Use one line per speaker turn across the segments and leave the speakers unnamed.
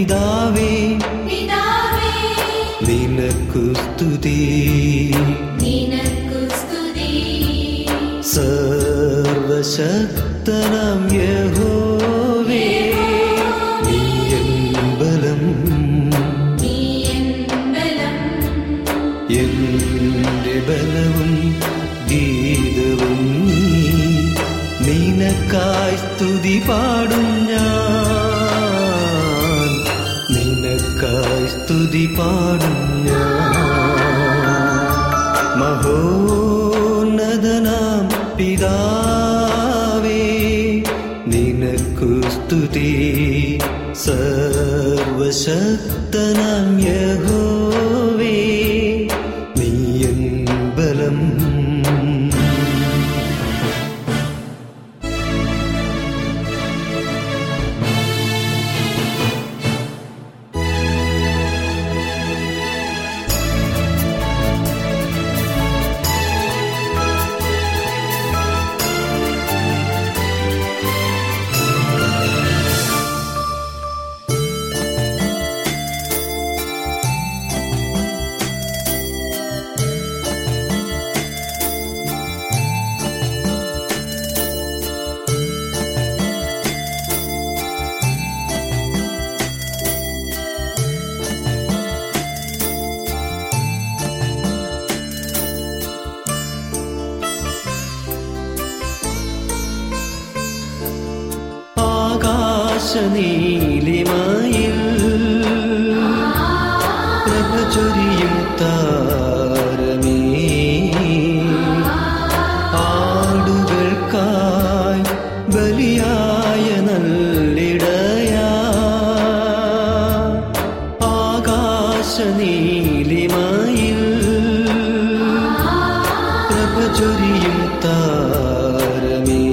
പിതാവേ നിനക്കു സ്തുതി. സർവശക്തനാം യഹോവേ നീ ബലം. എന്റെ ബലവും ഗീതവും നീ. നിനക്കായി സ്തുതി പാടും ഞാൻ. സ്തുതി പാടും മഹോന്നതനാം പിതാവേ നിനക്കു സ്തുതി സർവശക്തനാം പ്രഭചൊരിയും താരമേ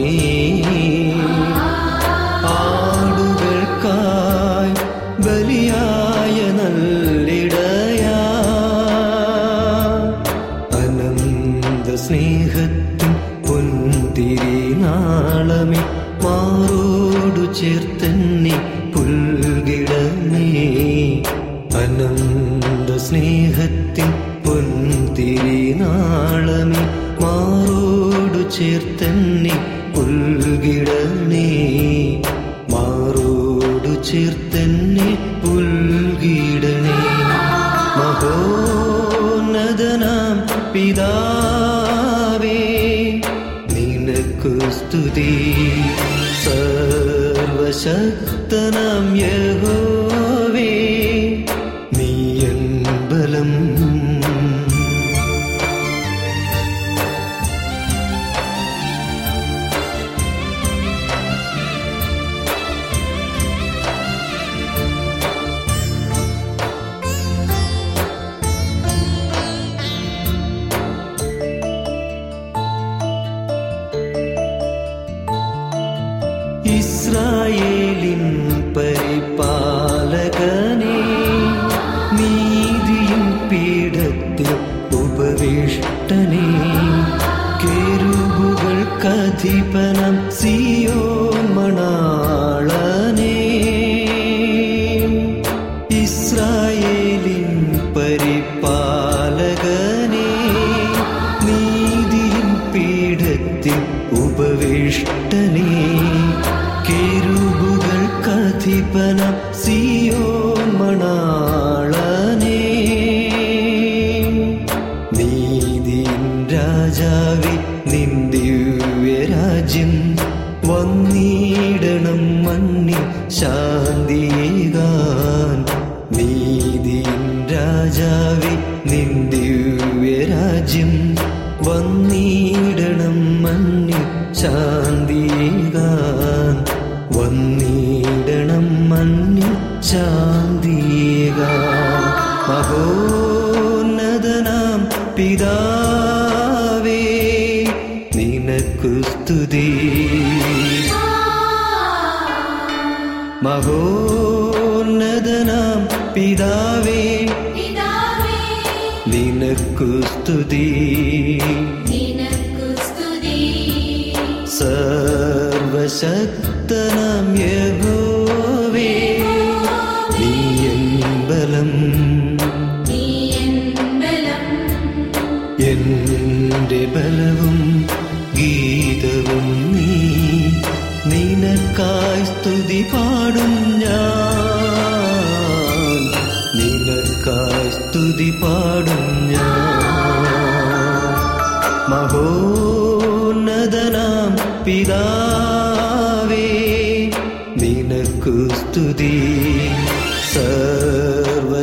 ബലം ദ്വിപനം സീ മഹോന്നതനാം പിതാവേ നിനക്കു സ്തുതി. സർവശക്തനാം യഹോവേ നീ എൻ ബലം. എന്റെ ബലവും ഗീതവും നീ. നിനക്കായി സ്തുതി പാടും ഞാൻ. നിനക്കായി സ്തുതി പാടും ഞാൻ. മഹോന്നതനാം പിതാവേ നിനക്ക് സ്തുതി. സർവശക്തനാം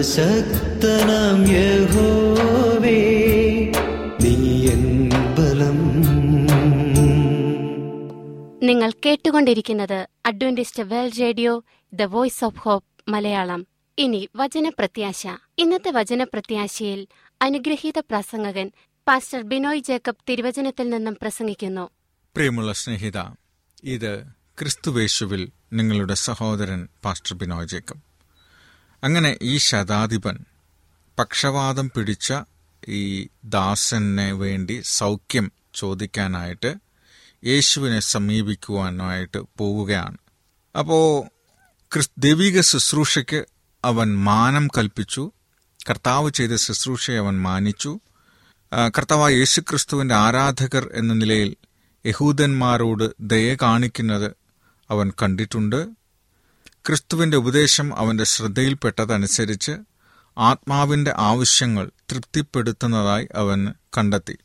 യഹോവേ നീ എൻ ബലം.
നിങ്ങൾ കേട്ടുകൊണ്ടിരിക്കുന്നത് Adventist World Radio the Voice of Hope Malayalam. ഇനി വചനപ്രത്യാശ. ഇന്നത്തെ വചനപ്രത്യാശയിൽ അനുഗ്രഹീത പ്രസംഗകൻ പാസ്റ്റർ ബിനോയ് ജേക്കബ് തിരുവചനത്തിൽ നിന്നും പ്രസംഗിക്കുന്നു.
പ്രിയമുള്ള സ്നേഹിത ഇത് ക്രിസ്തുവേശുവിൽ നിങ്ങളുടെ സഹോദരൻ പാസ്റ്റർ ബിനോയ് ജേക്കബ്. അങ്ങനെ ഈ ശതാധിപൻ പക്ഷവാതം പിടിച്ച ഈ ദാസന് വേണ്ടി സൗഖ്യം ചോദിക്കാനായിട്ട് യേശുവിനെ സമീപിക്കുവാനായിട്ട് പോവുകയാണ്. അപ്പോൾ ക്രിസ് ദൈവിക ശുശ്രൂഷയ്ക്ക് അവൻ മാനം കൽപ്പിച്ചു. കർത്താവ് ചെയ്ത ശുശ്രൂഷയെ അവൻ മാനിച്ചു. കർത്താവ് കർത്താവായ യേശുക്രിസ്തുവിന്റെ ആരാധകർ എന്ന നിലയിൽ യഹൂദന്മാരോട് ദയ കാണിക്കുന്നത് അവൻ കണ്ടിട്ടുണ്ട്. ക്രിസ്തുവിന്റെ ഉപദേശം അവന്റെ ശ്രദ്ധയിൽപ്പെട്ടതനുസരിച്ച് ആത്മാവിന്റെ ആവശ്യങ്ങൾ തൃപ്തിപ്പെടുത്തുന്നതായി അവൻ കണ്ടെത്തി.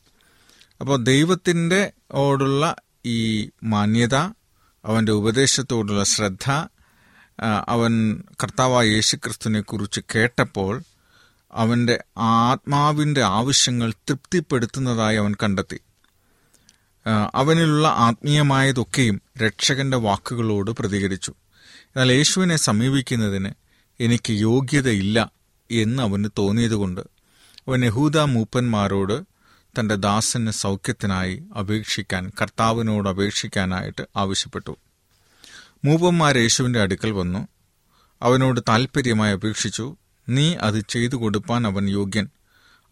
അപ്പോൾ ദൈവത്തിന്റെ ഓടുള്ള ഈ മാന്യത അവന്റെ ഉപദേശത്തോടുള്ള ശ്രദ്ധ അവൻ കർത്താവായ യേശുക്രിസ്തുവിനെക്കുറിച്ച് കേട്ടപ്പോൾ അവന്റെ ആത്മാവിന്റെ ആവശ്യങ്ങൾ തൃപ്തിപ്പെടുത്തുന്നതായി അവൻ കണ്ടെത്തി. അവനിലുള്ള ആത്മീയമായതൊക്കെയും രക്ഷകന്റെ വാക്കുകളോട് പ്രതികരിച്ചു. എന്നാൽ യേശുവിനെ സമീപിക്കുന്നതിന് എനിക്ക് യോഗ്യതയില്ല എന്ന് അവന് തോന്നിയതുകൊണ്ട് അവൻ യഹൂദ മൂപ്പന്മാരോട് തന്റെ ദാസന് സൗഖ്യത്തിനായി അപേക്ഷിക്കാൻ കർത്താവിനോട് അപേക്ഷിക്കാനായിട്ട് ആവശ്യപ്പെട്ടു. മൂപ്പന്മാർ യേശുവിന്റെ അടുക്കൽ വന്നു. അവനോട് താൽപ്പര്യമായി അപേക്ഷിച്ചു നീ അത് ചെയ്തു കൊടുപ്പാൻ അവൻ യോഗ്യൻ.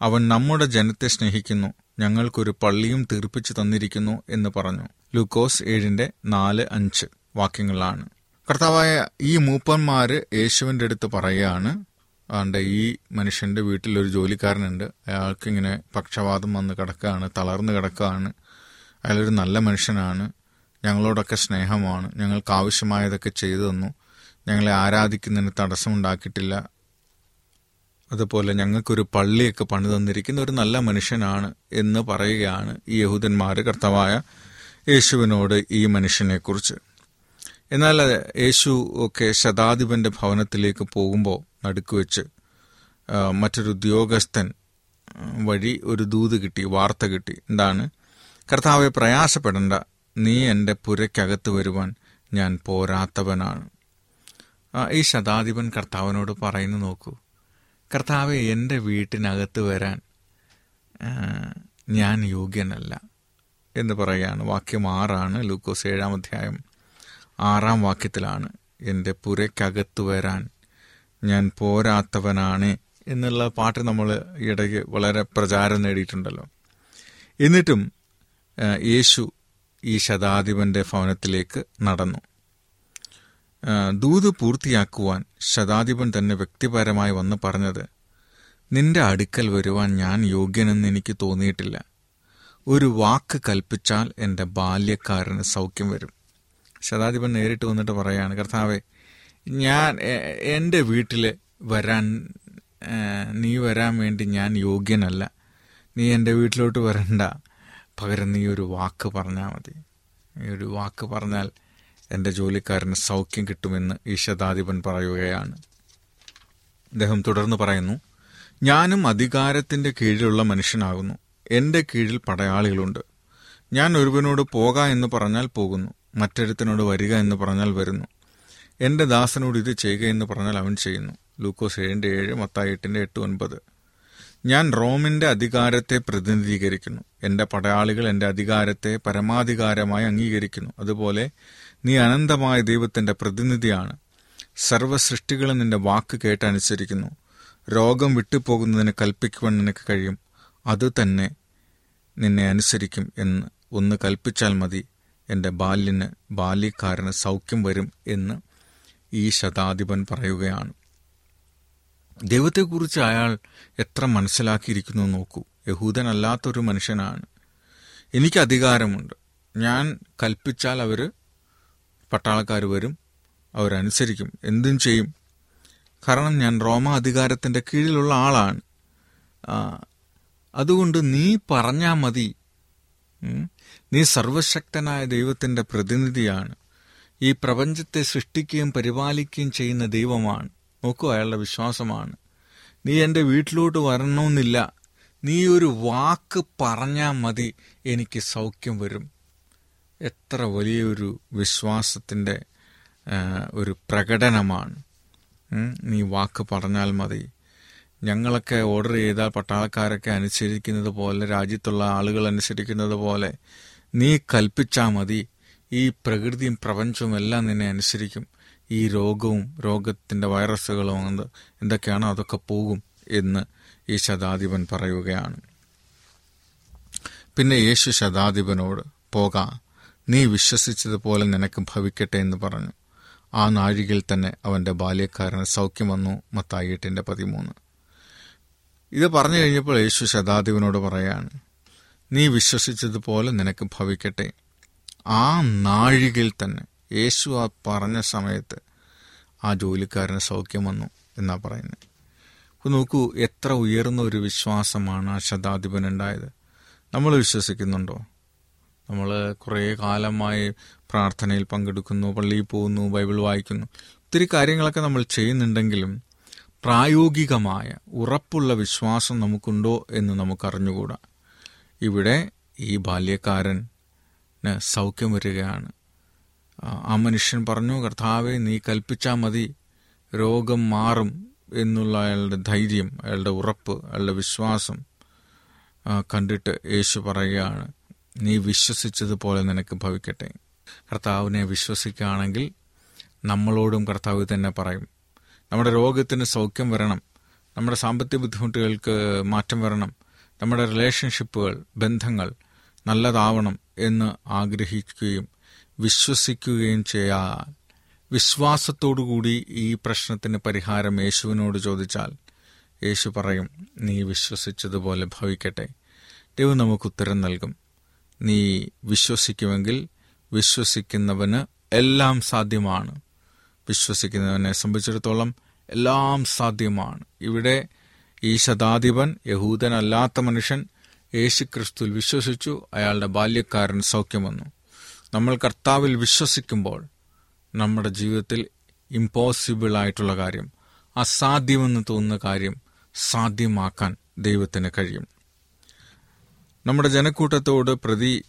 അവൻ നമ്മുടെ ജനത്തെ സ്നേഹിക്കുന്നു ഞങ്ങൾക്കൊരു പള്ളിയും തീർപ്പിച്ചു തന്നിരിക്കുന്നു എന്ന് പറഞ്ഞു. ലൂക്കോസ് ഏഴിന്റെ നാല് അഞ്ച് വാക്യങ്ങളാണ്. കർത്താവായ ഈ മൂപ്പന്മാര് യേശുവിന്റെ അടുത്ത് പറയുകയാണ് ആണ്ട് ഈ മനുഷ്യന്റെ വീട്ടിൽ ഒരു ജോലിക്കാരനുണ്ട്. അയാൾക്ക് ഇങ്ങനെ പക്ഷവാതം വന്ന് കിടക്കുകയാണ് തളർന്നു കിടക്കുകയാണ് അയാളൊരു നല്ല മനുഷ്യനാണ്. ഞങ്ങളോടൊക്കെ സ്നേഹമാണ്. ഞങ്ങൾക്ക് ആവശ്യമായതൊക്കെ ചെയ്തു തന്നു. ഞങ്ങളെ ആരാധിക്കുന്നതിന് തടസ്സമുണ്ടാക്കിയിട്ടില്ല. അതുപോലെ ഞങ്ങൾക്കൊരു പള്ളിയൊക്കെ പണി തന്നിരിക്കുന്ന ഒരു നല്ല മനുഷ്യനാണ് എന്ന് പറയുകയാണ് ഈ യഹൂദന്മാർ കർത്താവായ യേശുവിനോട് ഈ മനുഷ്യനെക്കുറിച്ച്. എന്നാൽ യേശു ഒക്കെ ശതാധിപന്റെ ഭവനത്തിലേക്ക് പോകുമ്പോൾ നടുക്ക് വെച്ച് മറ്റൊരു ഉദ്യോഗസ്ഥൻ വഴി ഒരു ദൂത് കിട്ടി വാർത്ത കിട്ടി. എന്താണ്? കർത്താവെ പ്രയാസപ്പെടേണ്ട. നീ എന്റെ പുരയ്ക്കകത്ത് വരുവാൻ ഞാൻ പോരാത്തവനാണ്. ഈ ശതാധിപൻ കർത്താവിനോട് പറയുന്നു നോക്കൂ. കർത്താവെ എന്റെ വീട്ടിനകത്ത് വരാൻ ഞാൻ യോഗ്യനല്ല. എന്ന് പറയുകയാണ് വാക്യം ആറാണ്. ലൂക്കോസ് ഏഴാം അധ്യായം ആറാം വാക്യത്തിലാണ്. എന്റെ പുരയ്ക്കകത്ത് വരാൻ ഞാൻ പോരാത്തവനാണ് എന്നുള്ള പാട്ട് നമ്മൾ ഇടയ്ക്ക് വളരെ പ്രചാരം നേടിയിട്ടുണ്ടല്ലോ. എന്നിട്ടും യേശു ഈ ശതാധിപന്റെ ഭവനത്തിലേക്ക് നടന്നു. ദൂത് പൂർത്തിയാക്കുവാൻ ശതാധിപൻ തന്നെ വ്യക്തിപരമായി വന്ന് പറഞ്ഞത് നിന്റെ അടുക്കൽ വരുവാൻ ഞാൻ യോഗ്യനെന്ന് എനിക്ക് തോന്നിയിട്ടില്ല. ഒരു വാക്ക് കൽപ്പിച്ചാൽ എന്റെ ബാല്യക്കാരന് സൗഖ്യം വരും. ശതാധിപൻ നേരിട്ട് വന്നിട്ട് പറയാണ് കർത്താവെ ഞാൻ എന്റെ വീട്ടിൽ വരാൻ നീ വരാൻ വേണ്ടി ഞാൻ യോഗ്യനല്ല. നീ എന്റെ വീട്ടിലോട്ട് വരണ്ട. പകരം നീ ഒരു വാക്ക് പറഞ്ഞാൽ മതി. ഈ ഒരു വാക്ക് പറഞ്ഞാൽ എന്റെ ജോലിക്കാരന് സൗഖ്യം കിട്ടുമെന്ന് ഈ പറയുകയാണ്. അദ്ദേഹം തുടർന്ന് പറയുന്നു ഞാനും അധികാരത്തിന്റെ കീഴിലുള്ള മനുഷ്യനാകുന്നു. എന്റെ കീഴിൽ പടയാളികളുണ്ട്. ഞാൻ ഒരുവനോട് പോക എന്ന് പറഞ്ഞാൽ പോകുന്നു. മറ്റൊരുത്തനോട് വരിക എന്ന് പറഞ്ഞാൽ വരുന്നു. എന്റെ ദാസനോട് ഇത് ചെയ്യുക എന്ന് പറഞ്ഞാൽ അവൻ ചെയ്യുന്നു. ലൂക്കോസ് ഏഴിന്റെ ഏഴ് മത്തായി എട്ടിന്റെ എട്ട് ഒൻപത്. ഞാൻ റോമിന്റെ അധികാരത്തെ പ്രതിനിധീകരിക്കുന്നു. എന്റെ പടയാളികൾ എന്റെ അധികാരത്തെ പരമാധികാരമായി അംഗീകരിക്കുന്നു. അതുപോലെ നീ അനന്തമായ ദൈവത്തിന്റെ പ്രതിനിധിയാണ്. സർവസൃഷ്ടികളും നിന്റെ വാക്ക് കേട്ടനുസരിക്കുന്നു രോഗം വിട്ടുപോകുന്നതിന് കൽപ്പിക്കുവാൻ നിനക്ക് കഴിയും. അത് തന്നെ നിന്നെ അനുസരിക്കും എന്ന്. ഒന്ന് കൽപ്പിച്ചാൽ മതി. എന്റെ ബാല്യന് ബാല്യക്കാരന് സൗഖ്യം വരും എന്ന്. ഈ ശതാധിപൻ പറയുകയാണ്. ദൈവത്തെക്കുറിച്ച് അയാൾ എത്ര മനസ്സിലാക്കിയിരിക്കുന്നു നോക്കൂ. യഹൂദനല്ലാത്തൊരു മനുഷ്യനാണ്. എനിക്ക് അധികാരമുണ്ട്. ഞാൻ കൽപ്പിച്ചാൽ അവർ പട്ടാളക്കാർ വരും അവരനുസരിക്കും. എന്തും ചെയ്യും. കാരണം ഞാൻ റോമ അധികാരത്തിന്റെ കീഴിലുള്ള ആളാണ്. അതുകൊണ്ട് നീ പറഞ്ഞാൽ മതി. നീ സർവശക്തനായ ദൈവത്തിന്റെ പ്രതിനിധിയാണ്. ഈ പ്രപഞ്ചത്തെ സൃഷ്ടിക്കുകയും പരിപാലിക്കുകയും ചെയ്യുന്ന ദൈവമാണ്. നോക്കൂ അയാളുടെ വിശ്വാസമാണ്. നീ എന്റെ വീട്ടിലോട്ട് വരണമെന്നില്ല. നീ ഒരു വാക്ക് പറഞ്ഞാൽ മതി എനിക്ക് സൗഖ്യം വരും. എത്ര വലിയൊരു വിശ്വാസത്തിന്റെ ഒരു പ്രകടനമാണ്. നീ വാക്ക് പറഞ്ഞാൽ മതി. ഞങ്ങളൊക്കെ ഓർഡർ ചെയ്താൽ പട്ടാളക്കാരൊക്കെ അനുസരിക്കുന്നത് പോലെ രാജ്യത്തുള്ള ആളുകൾ അനുസരിക്കുന്നത് പോലെ നീ കൽപ്പിച്ചാൽ മതി. ഈ പ്രകൃതിയും പ്രപഞ്ചവും എല്ലാം നിന്നെ അനുസരിക്കും. ഈ രോഗവും രോഗത്തിന്റെ വൈറസുകളും എന്ത് എന്തൊക്കെയാണോ അതൊക്കെ പോകും എന്ന് ഈ ശതാധിപൻ പറയുകയാണ്. പിന്നെ യേശു ശതാധിപനോട് പോകാം നീ വിശ്വസിച്ചതുപോലെ നിനക്ക് ഭവിക്കട്ടെ എന്ന് പറഞ്ഞു. ആ നാഴികയിൽ തന്നെ അവന്റെ ബാല്യക്കാരന് സൗഖ്യം വന്നു മത്തായി എട്ടിന്റെ പതിമൂന്ന്. ഇത് പറഞ്ഞു കഴിഞ്ഞപ്പോൾ യേശു ശതാധിപനോട് പറയാണ് നീ വിശ്വസിച്ചതുപോലെ നിനക്ക് ഭവിക്കട്ടെ. ആ നാഴികയിൽ തന്നെ യേശു ആ പറഞ്ഞ സമയത്ത് ആ ജോലിക്കാരന് സൗഖ്യം വന്നു എന്നാ പറയുന്നത്. അപ്പോൾ നോക്കൂ എത്ര ഉയർന്ന ഒരു വിശ്വാസമാണ് ആ ശതാധിപനുണ്ടായത് നമ്മൾ വിശ്വസിക്കുന്നുണ്ടോ? നമ്മൾ കുറേ കാലമായി പ്രാർത്ഥനയിൽ പങ്കെടുക്കുന്നു പള്ളിയിൽ പോകുന്നു ബൈബിൾ വായിക്കുന്നു. ഒത്തിരി കാര്യങ്ങളൊക്കെ നമ്മൾ ചെയ്യുന്നുണ്ടെങ്കിലും പ്രായോഗികമായ ഉറപ്പുള്ള വിശ്വാസം നമുക്കുണ്ടോ എന്ന് നമുക്കറിഞ്ഞുകൂടാ. ഇവിടെ ഈ ബാല്യക്കാരന് സൗഖ്യം വരികയാണ്. ആ- മനുഷ്യൻ പറഞ്ഞു കർത്താവെ നീ കൽപ്പിച്ചാൽ മതി രോഗം മാറും എന്നുള്ള അയാളുടെ ധൈര്യം അയാളുടെ ഉറപ്പ് അയാളുടെ വിശ്വാസം കണ്ടിട്ട് യേശു പറയുകയാണ് നീ വിശ്വസിച്ചതുപോലെ നിനക്ക് ഭവിക്കട്ടെ. കർത്താവിനെ വിശ്വസിക്കുകയാണെങ്കിൽ നമ്മളോടും കർത്താവ് തന്നെ പറയും. നമ്മുടെ രോഗത്തിന് സൗഖ്യം വരണം. നമ്മുടെ സാമ്പത്തിക ബുദ്ധിമുട്ടുകൾക്ക് മാറ്റം വരണം. നമ്മുടെ റിലേഷൻഷിപ്പുകൾ ബന്ധങ്ങൾ നല്ലതാവണം. എന്ന് ആഗ്രഹിക്കുകയും വിശ്വസിക്കുകയും ചെയ്യാൻ. വിശ്വാസത്തോടുകൂടി ഈ പ്രശ്നത്തിന് പരിഹാരം യേശുവിനോട് ചോദിച്ചാൽ യേശു പറയും നീ വിശ്വസിച്ചതുപോലെ ഭവിക്കട്ടെ. ദൈവം നമുക്ക് ഉത്തരം നൽകും. നീ വിശ്വസിക്കുമെങ്കിൽ വിശ്വസിക്കുന്നവന് എല്ലാം സാധ്യമാണ്. വിശ്വസിക്കുന്നവനെ സംബന്ധിച്ചിടത്തോളം എല്ലാം സാധ്യമാണ്. ഇവിടെ ഈ ശതാധിപൻ യഹൂദനല്ലാത്ത മനുഷ്യൻ യേശു ക്രിസ്തുവിൽ വിശ്വസിച്ചു അയാളുടെ ബാല്യക്കാരൻ സൗഖ്യം വന്നു. നമ്മൾ കർത്താവിൽ വിശ്വസിക്കുമ്പോൾ നമ്മുടെ ജീവിതത്തിൽ ഇമ്പോസിബിൾ ആയിട്ടുള്ള കാര്യം അസാധ്യമെന്ന് തോന്നുന്ന കാര്യം സാധ്യമാക്കാൻ ദൈവത്തിന് കഴിയും. നമ്മുടെ ജനക്കൂട്ടത്തോട് പ്രതി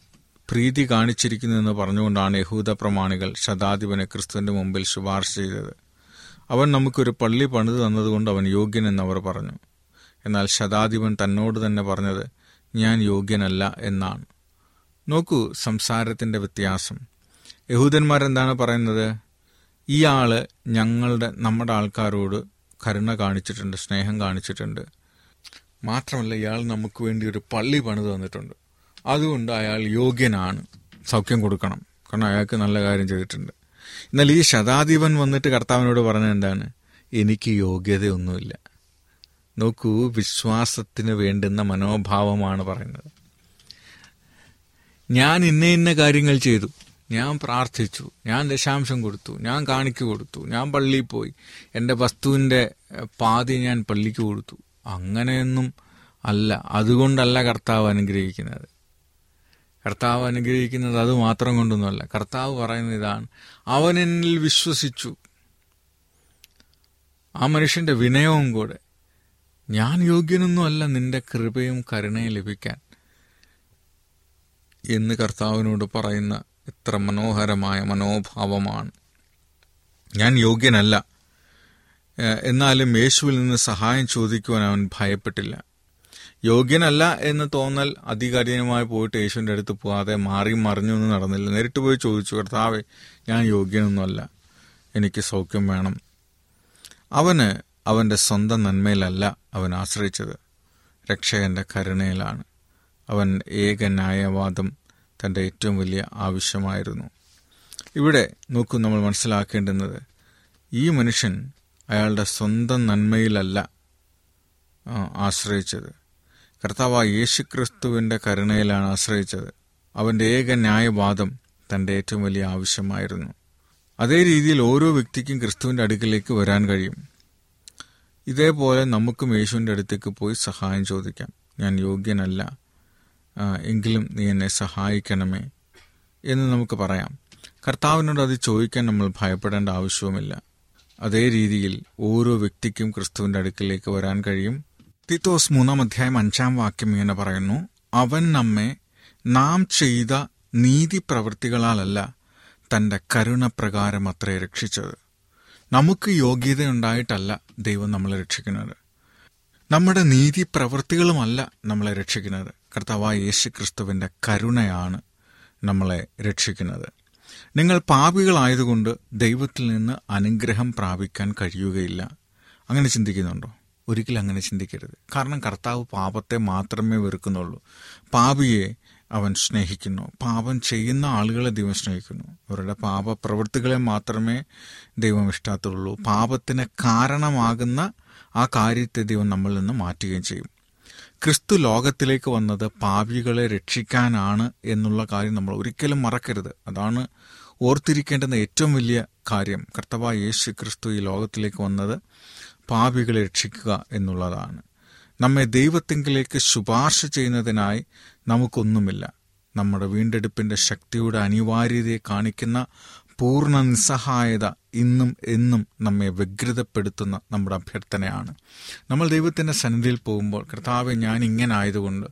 പ്രീതി കാണിച്ചിരിക്കുന്നുവെന്ന് പറഞ്ഞുകൊണ്ടാണ് യഹൂദ പ്രമാണികൾ ശതാധിപനെ ക്രിസ്തുവിന്റെ മുമ്പിൽ ശുപാർശ ചെയ്തത്. അവൻ നമുക്കൊരു പള്ളി പണിത് തന്നതുകൊണ്ട് അവൻ യോഗ്യനെന്ന് അവർ പറഞ്ഞു. എന്നാൽ ശതാധിപൻ തന്നോട് തന്നെ പറഞ്ഞത് ഞാൻ യോഗ്യനല്ല എന്നാണ്. നോക്കൂ സംസാരത്തിന്റെ വ്യത്യാസം. യഹൂദന്മാരെന്താണ് പറയുന്നത്? ആൾ ഞങ്ങളുടെ നമ്മുടെ ആൾക്കാരോട് കരുണ കാണിച്ചിട്ടുണ്ട് സ്നേഹം കാണിച്ചിട്ടുണ്ട്. മാത്രമല്ല ഇയാൾ നമുക്ക് വേണ്ടി ഒരു പള്ളി പണിത് തന്നിട്ടുണ്ട്. അതുകൊണ്ട് അയാൾ യോഗ്യനാണ്. സൗഖ്യം കൊടുക്കണം. കാരണം അയാൾക്ക് നല്ല കാര്യം ചെയ്തിട്ടുണ്ട്. എന്നാൽ ഈ ശതാധിപൻ വന്നിട്ട് കർത്താവിനോട് പറഞ്ഞത് എന്താണ്? എനിക്ക് യോഗ്യതയൊന്നുമില്ല. നോക്കൂ വിശ്വാസത്തിന് വേണ്ടുന്ന മനോഭാവമാണ് പറയുന്നത്. ഞാൻ ഇന്ന ഇന്ന കാര്യങ്ങൾ ചെയ്തു. ഞാൻ പ്രാർത്ഥിച്ചു. ഞാൻ ദശാംശം കൊടുത്തു. ഞാൻ കാണിക്ക് കൊടുത്തു. ഞാൻ പള്ളിയിൽ പോയി. എന്റെ വസ്തുവിന്റെ പാതി ഞാൻ പള്ളിക്ക് കൊടുത്തു. അങ്ങനെയൊന്നും അല്ല. അതുകൊണ്ടല്ല കർത്താവ് അനുഗ്രഹിക്കുന്നത്. കർത്താവ് അനുഗ്രഹിക്കുന്നത് അത് മാത്രം കൊണ്ടൊന്നുമല്ല. കർത്താവ് പറയുന്ന ഇതാണ്. അവൻ എന്നിൽ വിശ്വസിച്ചു. ആ മനുഷ്യന്റെ വിനയവും കൂടെ. ഞാൻ യോഗ്യനൊന്നുമല്ല നിന്റെ കൃപയും കരുണയും ലഭിക്കാൻ. എന്ന് കർത്താവിനോട് പറയുന്ന എത്ര മനോഹരമായ മനോഭാവമാണ്. ഞാൻ യോഗ്യനല്ല. എന്നാലും യേശുവിൽ നിന്ന് സഹായം ചോദിക്കുവാൻ അവൻ ഭയപ്പെട്ടില്ല. യോഗ്യനല്ല എന്ന് തോന്നൽ അതികഠിനമായി പോയിട്ട് യേശുവിന്റെ അടുത്ത് പോകാതെ മാറി മറിഞ്ഞൊന്നും നടന്നില്ല. നേരിട്ട് പോയി ചോദിച്ചു കർത്താവേ ഞാൻ യോഗ്യനൊന്നുമല്ല. എനിക്ക് സൗഖ്യം വേണം. അവന് അവന്റെ സ്വന്തം നന്മയിലല്ല അവൻ ആശ്രയിച്ചത്. രക്ഷകന്റെ കരുണയിലാണ്. അവൻ ഏക ന്യായവാദം തന്റെ ഏറ്റവും വലിയ ആവശ്യമായിരുന്നു. ഇവിടെ നോക്കൂ നമ്മൾ മനസ്സിലാക്കേണ്ടുന്നത്. ഈ മനുഷ്യൻ അയാളുടെ സ്വന്തം നന്മയിലല്ല ആശ്രയിച്ചത്. കർത്താവ് യേശുക്രിസ്തുവിന്റെ കരുണയിലാണ് ആശ്രയിച്ചത്. അവന്റെ ഏക ന്യായവാദം തന്റെ ഏറ്റവും വലിയ ആവശ്യമായിരുന്നു. അതേ രീതിയിൽ ഓരോ വ്യക്തിക്കും ക്രിസ്തുവിന്റെ അടുക്കിലേക്ക് വരാൻ കഴിയും. ഇതേപോലെ നമുക്കും യേശുവിന്റെ അടുത്തേക്ക് പോയി സഹായം ചോദിക്കാം. ഞാൻ യോഗ്യനല്ല എങ്കിലും നീ എന്നെ സഹായിക്കണമേ എന്ന് നമുക്ക് പറയാം. കർത്താവിനോട് അത് ചോദിക്കാൻ നമ്മൾ ഭയപ്പെടേണ്ട ആവശ്യവുമില്ല. അതേ രീതിയിൽ ഓരോ വ്യക്തിക്കും ക്രിസ്തുവിന്റെ അടുക്കിലേക്ക് വരാൻ കഴിയും. തിത്തോസ് മൂന്നാം അധ്യായം അഞ്ചാം വാക്യം ഇങ്ങനെ പറയുന്നു അവൻ നമ്മെ നാം ചെയ്ത നീതി പ്രവൃത്തികളാലല്ല തന്റെ കരുണപ്രകാരം അത്രേ രക്ഷിച്ചത്. നമുക്ക് യോഗ്യതയുണ്ടായിട്ടല്ല ദൈവം നമ്മളെ രക്ഷിക്കുന്നത്. നമ്മുടെ നീതി പ്രവൃത്തികളുമല്ല നമ്മളെ രക്ഷിക്കുന്നത്. കർത്താവായ യേശു ക്രിസ്തുവിന്റെ കരുണയാണ് നമ്മളെ രക്ഷിക്കുന്നത്. നിങ്ങൾ പാപികളായതുകൊണ്ട് ദൈവത്തിൽ നിന്ന് അനുഗ്രഹം പ്രാപിക്കാൻ കഴിയുകയില്ല. അങ്ങനെ ചിന്തിക്കുന്നുണ്ടോ? ഒരിക്കലും അങ്ങനെ ചിന്തിക്കരുത്. കാരണം കർത്താവ് പാപത്തെ മാത്രമേ വെറുക്കുന്നുള്ളൂ. പാപിയെ അവൻ സ്നേഹിക്കുന്നു. പാപം ചെയ്യുന്ന ആളുകളെ ദൈവം സ്നേഹിക്കുന്നു. അവരുടെ പാപ പ്രവൃത്തികളെ മാത്രമേ ദൈവം ഇഷ്ടാത്തുള്ളൂ. പാപത്തിന് കാരണമാകുന്ന ആ കാര്യത്തെ ദൈവം നമ്മളിൽ നിന്ന് മാറ്റുകയും ചെയ്യും. ക്രിസ്തു ലോകത്തിലേക്ക് വന്നത് പാപികളെ രക്ഷിക്കാനാണ് എന്നുള്ള കാര്യം നമ്മൾ ഒരിക്കലും മറക്കരുത്. അതാണ് ഓർത്തിരിക്കേണ്ടുന്ന ഏറ്റവും വലിയ കാര്യം. കർത്തവ യേശു ക്രിസ്തു ഈ ലോകത്തിലേക്ക് വന്നത് പാപികളെ രക്ഷിക്കുക എന്നുള്ളതാണ്. നമ്മെ ദൈവത്തിങ്കിലേക്ക് ശുപാർശ ചെയ്യുന്നതിനായി നമുക്കൊന്നുമില്ല. നമ്മുടെ വീണ്ടെടുപ്പിന്റെ ശക്തിയുടെ അനിവാര്യതയെ കാണിക്കുന്ന പൂർണ നിസ്സഹായത ഇന്നും എന്നും നമ്മെ വ്യഗ്രതപ്പെടുത്തുന്ന നമ്മുടെ അഭ്യർത്ഥനയാണ്. നമ്മൾ ദൈവത്തിന്റെ സന്നിധിയിൽ പോകുമ്പോൾ കർത്താവ് ഞാൻ ഇങ്ങനെ ആയതുകൊണ്ട്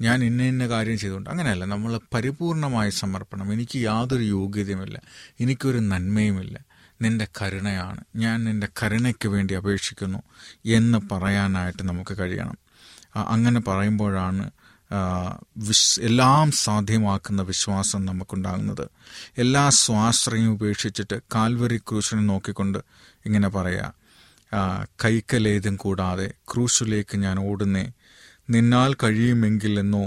ഞാൻ ഇന്ന ഇന്ന കാര്യം ചെയ്തുകൊണ്ട് അങ്ങനെയല്ല. നമ്മൾ പരിപൂർണമായ സമർപ്പണം. എനിക്ക് യാതൊരു യോഗ്യതയുമില്ല. എനിക്കൊരു നന്മയുമില്ല. നിന്റെ കരുണയാണ്. ഞാൻ നിന്റെ കരുണയ്ക്ക് വേണ്ടി അപേക്ഷിക്കുന്നു എന്ന് പറയാനായിട്ട് നമുക്ക് കഴിയണം. അങ്ങനെ പറയുമ്പോഴാണ് എല്ലാം സാധ്യമാക്കുന്ന വിശ്വാസം നമുക്കുണ്ടാകുന്നത്. എല്ലാ സ്വാശ്രയം ഉപേക്ഷിച്ചിട്ട് കാൽവരി ക്രൂശിനെ നോക്കിക്കൊണ്ട് ഇങ്ങനെ പറയാ കൈക്കലേതും കൂടാതെ ക്രൂശിലേക്ക് ഞാൻ ഓടുന്നേ നിന്നാൽ കഴിയുമെങ്കിൽ എന്നോ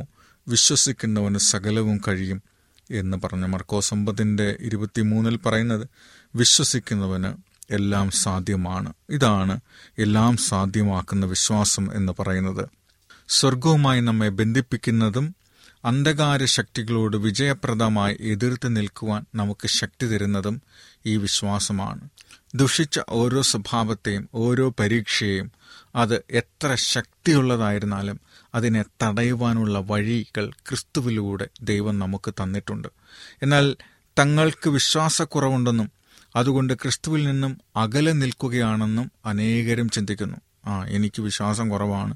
വിശ്വസിക്കുന്നവന് സകലവും കഴിയും എന്ന് പറഞ്ഞ. മർക്കോസമ്പത്തിന്റെ ഇരുപത്തിമൂന്നിൽ പറയുന്നത് വിശ്വസിക്കുന്നവന് എല്ലാം സാധ്യമാണ്. ഇതാണ് എല്ലാം സാധ്യമാക്കുന്ന വിശ്വാസം എന്ന് പറയുന്നത്. സ്വർഗവുമായി നമ്മെ ബന്ധിപ്പിക്കുന്നതും അന്ധകാര ശക്തികളോട് വിജയപ്രദമായി എതിർത്ത് നിൽക്കുവാൻ നമുക്ക് ശക്തി തരുന്നതും ഈ വിശ്വാസമാണ്. ദുഷിച്ച ഓരോ സ്വഭാവത്തെയും ഓരോ പരീക്ഷയെയും അത് എത്ര ശക്തിയുള്ളതായിരുന്നാലും അതിനെ തടയുവാനുള്ള വഴികൾ ക്രിസ്തുവിലൂടെ ദൈവം നമുക്ക് തന്നിട്ടുണ്ട്. എന്നാൽ തങ്ങൾക്ക് വിശ്വാസക്കുറവുണ്ടെന്നും അതുകൊണ്ട് ക്രിസ്തുവിൽ നിന്നും അകലെ നിൽക്കുകയാണെന്നും അനേകരും ചിന്തിക്കുന്നു. ആ എനിക്ക് വിശ്വാസം കുറവാണ്.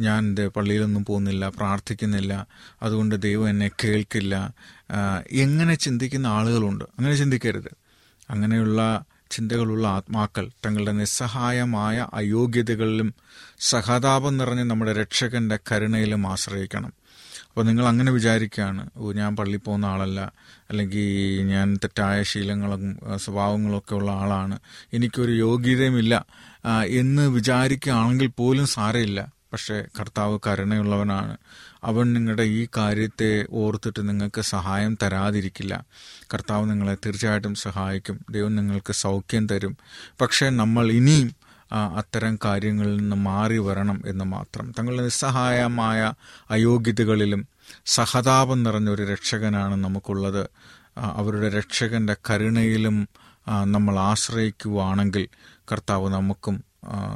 ഞാൻ എന്റെ പള്ളിയിലൊന്നും പോകുന്നില്ല പ്രാർത്ഥിക്കുന്നില്ല അതുകൊണ്ട് ദൈവം എന്നെ കേൾക്കില്ല. എങ്ങനെ ചിന്തിക്കുന്ന ആളുകളുണ്ട്? അങ്ങനെ ചിന്തിക്കരുത്. അങ്ങനെയുള്ള ചിന്തകളുള്ള ആത്മാക്കൾ തങ്ങളുടെ നിസ്സഹായമായ അയോഗ്യതകളിലും സഹതാപം നിറഞ്ഞ നമ്മുടെ രക്ഷകന്റെ കരുണയിലും ആശ്രയിക്കണം. അപ്പോൾ നിങ്ങൾ അങ്ങനെ വിചാരിക്കുകയാണ് ഓ ഞാൻ പള്ളി പോകുന്ന ആളല്ല അല്ലെങ്കിൽ ഞാൻ തെറ്റായ ശീലങ്ങളും സ്വഭാവങ്ങളും ഒക്കെ ഉള്ള ആളാണ് എനിക്കൊരു യോഗ്യതയുമില്ല എന്ന് വിചാരിക്കുകയാണെങ്കിൽ പോലും സാരമില്ല. പക്ഷേ കർത്താവ് കരുണയുള്ളവനാണ്. അവൻ നിങ്ങളുടെ ഈ കാര്യത്തെ ഓർത്തിട്ട് നിങ്ങൾക്ക് സഹായം തരാതിരിക്കില്ല. കർത്താവ് നിങ്ങളെ തീർച്ചയായിട്ടും സഹായിക്കും. ദൈവം നിങ്ങൾക്ക് സൗഖ്യം തരും. പക്ഷേ നമ്മൾ ഇനിയും അത്തരം കാര്യങ്ങളിൽ നിന്ന് മാറി വരണം എന്ന് മാത്രം. തങ്ങളുടെ നിസ്സഹായമായ അയോഗ്യതകളിലും സഹതാപം നിറഞ്ഞൊരു രക്ഷകനാണ് നമുക്കുള്ളത്. അവരുടെ രക്ഷകന്റെ കരുണയിലും നമ്മൾ ആശ്രയിക്കുവാണെങ്കിൽ കർത്താവ് നമുക്കും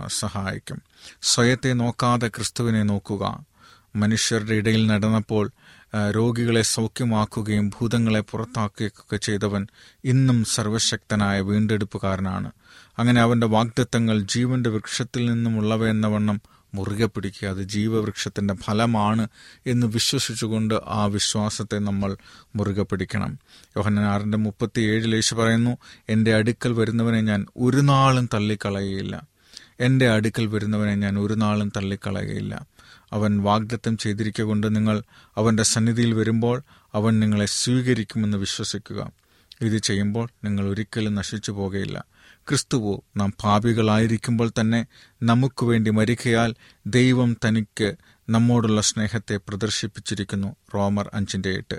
സഹായിക്കും. സ്വയത്തെ നോക്കാതെ ക്രിസ്തുവിനെ നോക്കുക. മനുഷ്യരുടെ ഇടയിൽ നടന്നപ്പോൾ രോഗികളെ സൗഖ്യമാക്കുകയും ഭൂതങ്ങളെ പുറത്താക്കുകയൊക്കെ ചെയ്തവൻ ഇന്നും സർവശക്തനായ വീണ്ടെടുപ്പുകാരനാണ്. അങ്ങനെ അവന്റെ വാഗ്ദത്തങ്ങൾ ജീവന്റെ വൃക്ഷത്തിൽ നിന്നുമുള്ളവയെന്ന വണ്ണം മുറുകെ പിടിക്കുക. അത് ജീവവൃക്ഷത്തിന്റെ ഫലമാണ് എന്ന് വിശ്വസിച്ചുകൊണ്ട് ആ വിശ്വാസത്തെ നമ്മൾ മുറുകെ പിടിക്കണം. യോഹന്നാൻ ആറിന്റെ മുപ്പത്തി ഏഴിൽ യേശു പറയുന്നു എന്റെ അടുക്കൽ വരുന്നവനെ ഞാൻ ഒരു നാളും തള്ളിക്കളയുകയില്ല. എന്റെ അടുക്കൽ വരുന്നവനെ ഞാൻ ഒരു നാളും തള്ളിക്കളയുകയില്ല. അവൻ വാഗ്ദത്തം ചെയ്തിരിക്കൊണ്ട് നിങ്ങൾ അവന്റെ സന്നിധിയിൽ വരുമ്പോൾ അവൻ നിങ്ങളെ സ്വീകരിക്കുമെന്ന് വിശ്വസിക്കുക. ഇത് ചെയ്യുമ്പോൾ നിങ്ങൾ ഒരിക്കലും നശിച്ചു പോകുകയില്ല. ക്രിസ്തുവോ നാം പാപികളായിരിക്കുമ്പോൾ തന്നെ നമുക്ക് വേണ്ടി മരിക്കയാൽ ദൈവം തനിക്ക് നമ്മോടുള്ള സ്നേഹത്തെ പ്രദർശിപ്പിച്ചിരിക്കുന്നു. റോമർ അഞ്ചിന്റെ എട്ട്.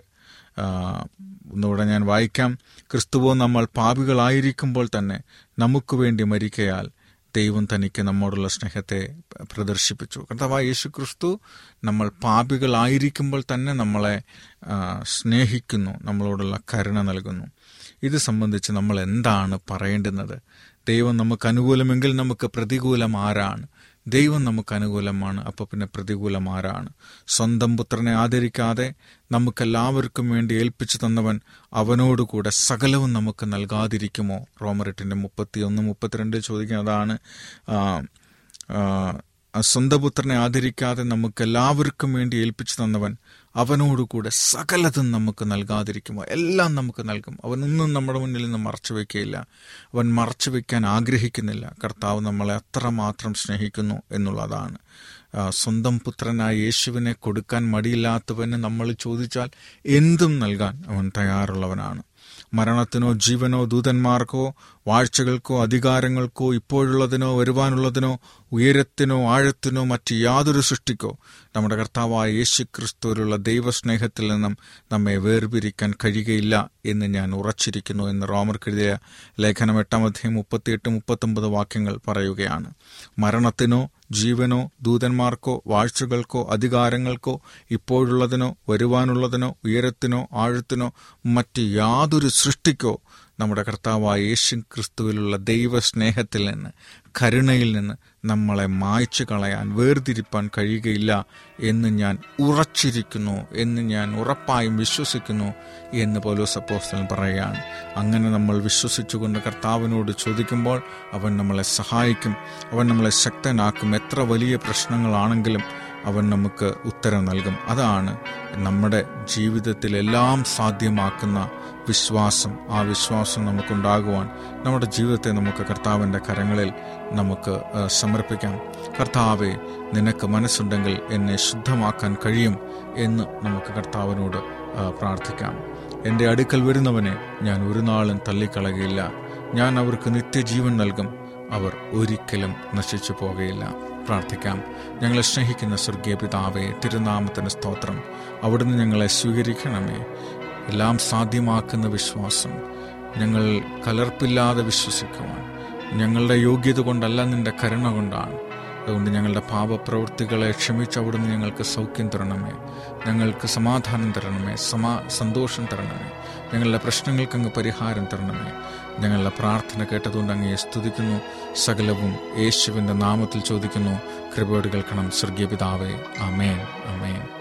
ഒന്നുകൂടെ ഞാൻ വായിക്കാം. ക്രിസ്തുവോ നമ്മൾ പാപികളായിരിക്കുമ്പോൾ തന്നെ നമുക്ക് വേണ്ടി മരിക്കയാൽ ദൈവം തനിക്ക് നമ്മോടുള്ള സ്നേഹത്തെ പ്രദർശിപ്പിച്ചു. കർത്താവായ യേശു ക്രിസ്തു നമ്മൾ പാപികളായിരിക്കുമ്പോൾ തന്നെ നമ്മളെ സ്നേഹിക്കുന്നു നമ്മളോടുള്ള കരുണ നൽകുന്നു. ഇത് സംബന്ധിച്ച് നമ്മൾ എന്താണ് പറയേണ്ടുന്നത്? ദൈവം നമുക്ക് അനുകൂലമെങ്കിൽ നമുക്ക് പ്രതികൂലം ആരാണ്? ദൈവം നമുക്ക് അനുകൂലമാണ് അപ്പോൾ പിന്നെ പ്രതികൂലം ആരാണ്? സ്വന്തം പുത്രനെ ആദരിക്കാതെ നമുക്കെല്ലാവർക്കും വേണ്ടി ഏൽപ്പിച്ചു തന്നവൻ അവനോടുകൂടെ സകലവും നമുക്ക് നൽകാതിരിക്കുമോ? റോമറിട്ടിന്റെ മുപ്പത്തി ഒന്ന് മുപ്പത്തിരണ്ടിൽ ചോദിക്കുന്നതാണ് അതാണ് സ്വന്തപുത്രനെ സ്വന്തം പുത്രനെ ആദരിക്കാതെ നമുക്ക് എല്ലാവർക്കും വേണ്ടി ഏൽപ്പിച്ചു തന്നവൻ അവനോടുകൂടെ സകലതും നമുക്ക് നൽകാതിരിക്കുമോ? എല്ലാം നമുക്ക് നൽകും. അവനൊന്നും നമ്മുടെ മുന്നിൽ നിന്ന് മറച്ചു വയ്ക്കുകയില്ല. അവൻ മറച്ചു വയ്ക്കാൻ ആഗ്രഹിക്കുന്നില്ല. കർത്താവ് നമ്മളെ അത്രമാത്രം സ്നേഹിക്കുന്നു എന്നുള്ളതാണ്. സ്വന്തം പുത്രനായ യേശുവിനെ കൊടുക്കാൻ മടിയില്ലാത്തവന് നമ്മൾ ചോദിച്ചാൽ എന്തും നൽകാൻ അവൻ തയ്യാറുള്ളവനാണ്. മരണത്തിനോ ജീവനോ ദൂതന്മാർക്കോ വാഴ്ചകൾക്കോ അധികാരങ്ങൾക്കോ ഇപ്പോഴുള്ളതിനോ വരുവാനുള്ളതിനോ ഉയരത്തിനോ ആഴത്തിനോ മറ്റ് യാതൊരു സൃഷ്ടിക്കോ നമ്മുടെ കർത്താവായ യേശു ക്രിസ്തുവിലുള്ള ദൈവസ്നേഹത്തിൽ നിന്നും നമ്മെ വേർപിരിക്കാൻ കഴിയുകയില്ല എന്ന് ഞാൻ ഉറച്ചിരിക്കുന്നു എന്ന് റോമർക്കെഴുതിയ ലേഖനം എട്ടാം അധ്യായം മുപ്പത്തിയെട്ട് മുപ്പത്തൊമ്പത് വാക്യങ്ങൾ പറയുകയാണ്. മരണത്തിനോ ജീവനോ ദൂതന്മാർക്കോ വാഴ്ചകൾക്കോ അധികാരങ്ങൾക്കോ ഇപ്പോഴുള്ളതിനോ വരുവാനുള്ളതിനോ ഉയരത്തിനോ ആഴത്തിനോ മറ്റ് യാതൊരു സൃഷ്ടിക്കോ നമ്മുടെ കർത്താവായ യേശു ക്രിസ്തുവിലുള്ള ദൈവസ്നേഹത്തിൽ നിന്ന് കരുണയിൽ നിന്ന് നമ്മളെ മായ്ച്ചു കളയാൻ വേർതിരിപ്പാൻ കഴിയുകയില്ല എന്ന് ഞാൻ ഉറച്ചിരിക്കുന്നു എന്ന് ഞാൻ ഉറപ്പായും വിശ്വസിക്കുന്നു എന്ന് പൗലോസ് അപ്പോസ്തലൻ പറയുകയാണ് അങ്ങനെ നമ്മൾ വിശ്വസിച്ചുകൊണ്ട് കർത്താവിനോട് ചോദിക്കുമ്പോൾ അവൻ നമ്മളെ സഹായിക്കും അവൻ നമ്മളെ ശക്തനാക്കും. എത്ര വലിയ പ്രശ്നങ്ങളാണെങ്കിലും അവൻ നമുക്ക് ഉത്തരം നൽകും. അതാണ് നമ്മുടെ ജീവിതത്തിലെല്ലാം സാധ്യമാക്കുന്ന വിശ്വാസം ആ വിശ്വാസം നമുക്കുണ്ടാകുവാൻ നമ്മുടെ ജീവിതത്തെ നമുക്ക് കർത്താവിന്റെ കരങ്ങളിൽ നമുക്ക് സമർപ്പിക്കാം. കർത്താവെ നിനക്ക് മനസ്സുണ്ടെങ്കിൽ എന്നെ ശുദ്ധമാക്കാൻ കഴിയും എന്ന് നമുക്ക് കർത്താവിനോട് പ്രാർത്ഥിക്കാം. എന്റെ അടുക്കൽ വരുന്നവനെ ഞാൻ ഒരു നാളും തള്ളിക്കളകയില്ല ഞാൻ അവർക്ക് നിത്യജീവൻ നൽകും. അവർ ഒരിക്കലും നശിച്ചു പോകുകയില്ല. പ്രാർത്ഥിക്കാം. ഞങ്ങളെ സ്നേഹിക്കുന്ന സ്വർഗീയ പിതാവെ തിരുനാമത്തിന് സ്തോത്രം. അവിടുന്ന് ഞങ്ങളെ സ്വീകരിക്കണമേ. എല്ലാം സാധ്യമാക്കുന്ന വിശ്വാസം ഞങ്ങൾ കലർപ്പില്ലാതെ വിശ്വസിക്കുവാൻ ഞങ്ങളുടെ യോഗ്യത കൊണ്ടല്ല നിന്റെ കരുണ കൊണ്ടാണ്. അതുകൊണ്ട് ഞങ്ങളുടെ പാപപ്രവൃത്തികളെ ക്ഷമിച്ച് അവിടുന്ന് ഞങ്ങൾക്ക് സൗഖ്യം തരണമേ. ഞങ്ങൾക്ക് സമാധാനം തരണമേ സമാ സന്തോഷം തരണമേ. ഞങ്ങളുടെ പ്രശ്നങ്ങൾക്ക് അങ്ങ് പരിഹാരം തരണമേ. ഞങ്ങളുടെ പ്രാർത്ഥന കേട്ടതുകൊണ്ട് അങ്ങയെ സ്തുതിക്കുന്നു. സകലവും യേശുവിന്റെ നാമത്തിൽ ചോദിക്കുന്നു. കൃപയോട് കേൾക്കണം. സ്വർഗീയ പിതാവേ അമേൻ അമേൻ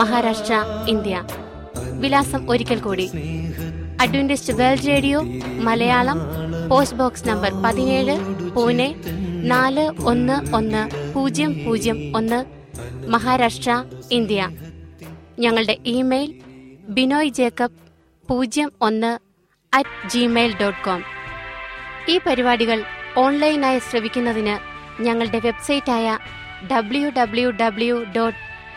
മഹാരാഷ്ട്ര ഇന്ത്യ. വിലാസം ഒരിക്കൽ കൂടി. Adventist World Radio Malayalam post box number പതിനേഴ് പൂനെ നാല് ഒന്ന് ഒന്ന് പൂജ്യം പൂജ്യം ഒന്ന് മഹാരാഷ്ട്ര ഇന്ത്യ. ഞങ്ങളുടെ ഇമെയിൽ ബിനോയ് ജേക്കബ് പൂജ്യം ഒന്ന് അറ്റ് ജിമെയിൽ ഡോട്ട് കോം ഈ പരിപാടികൾ ഓൺലൈനായി ശ്രവിക്കുന്നതിന് ഞങ്ങളുടെ വെബ്സൈറ്റായ W W W dot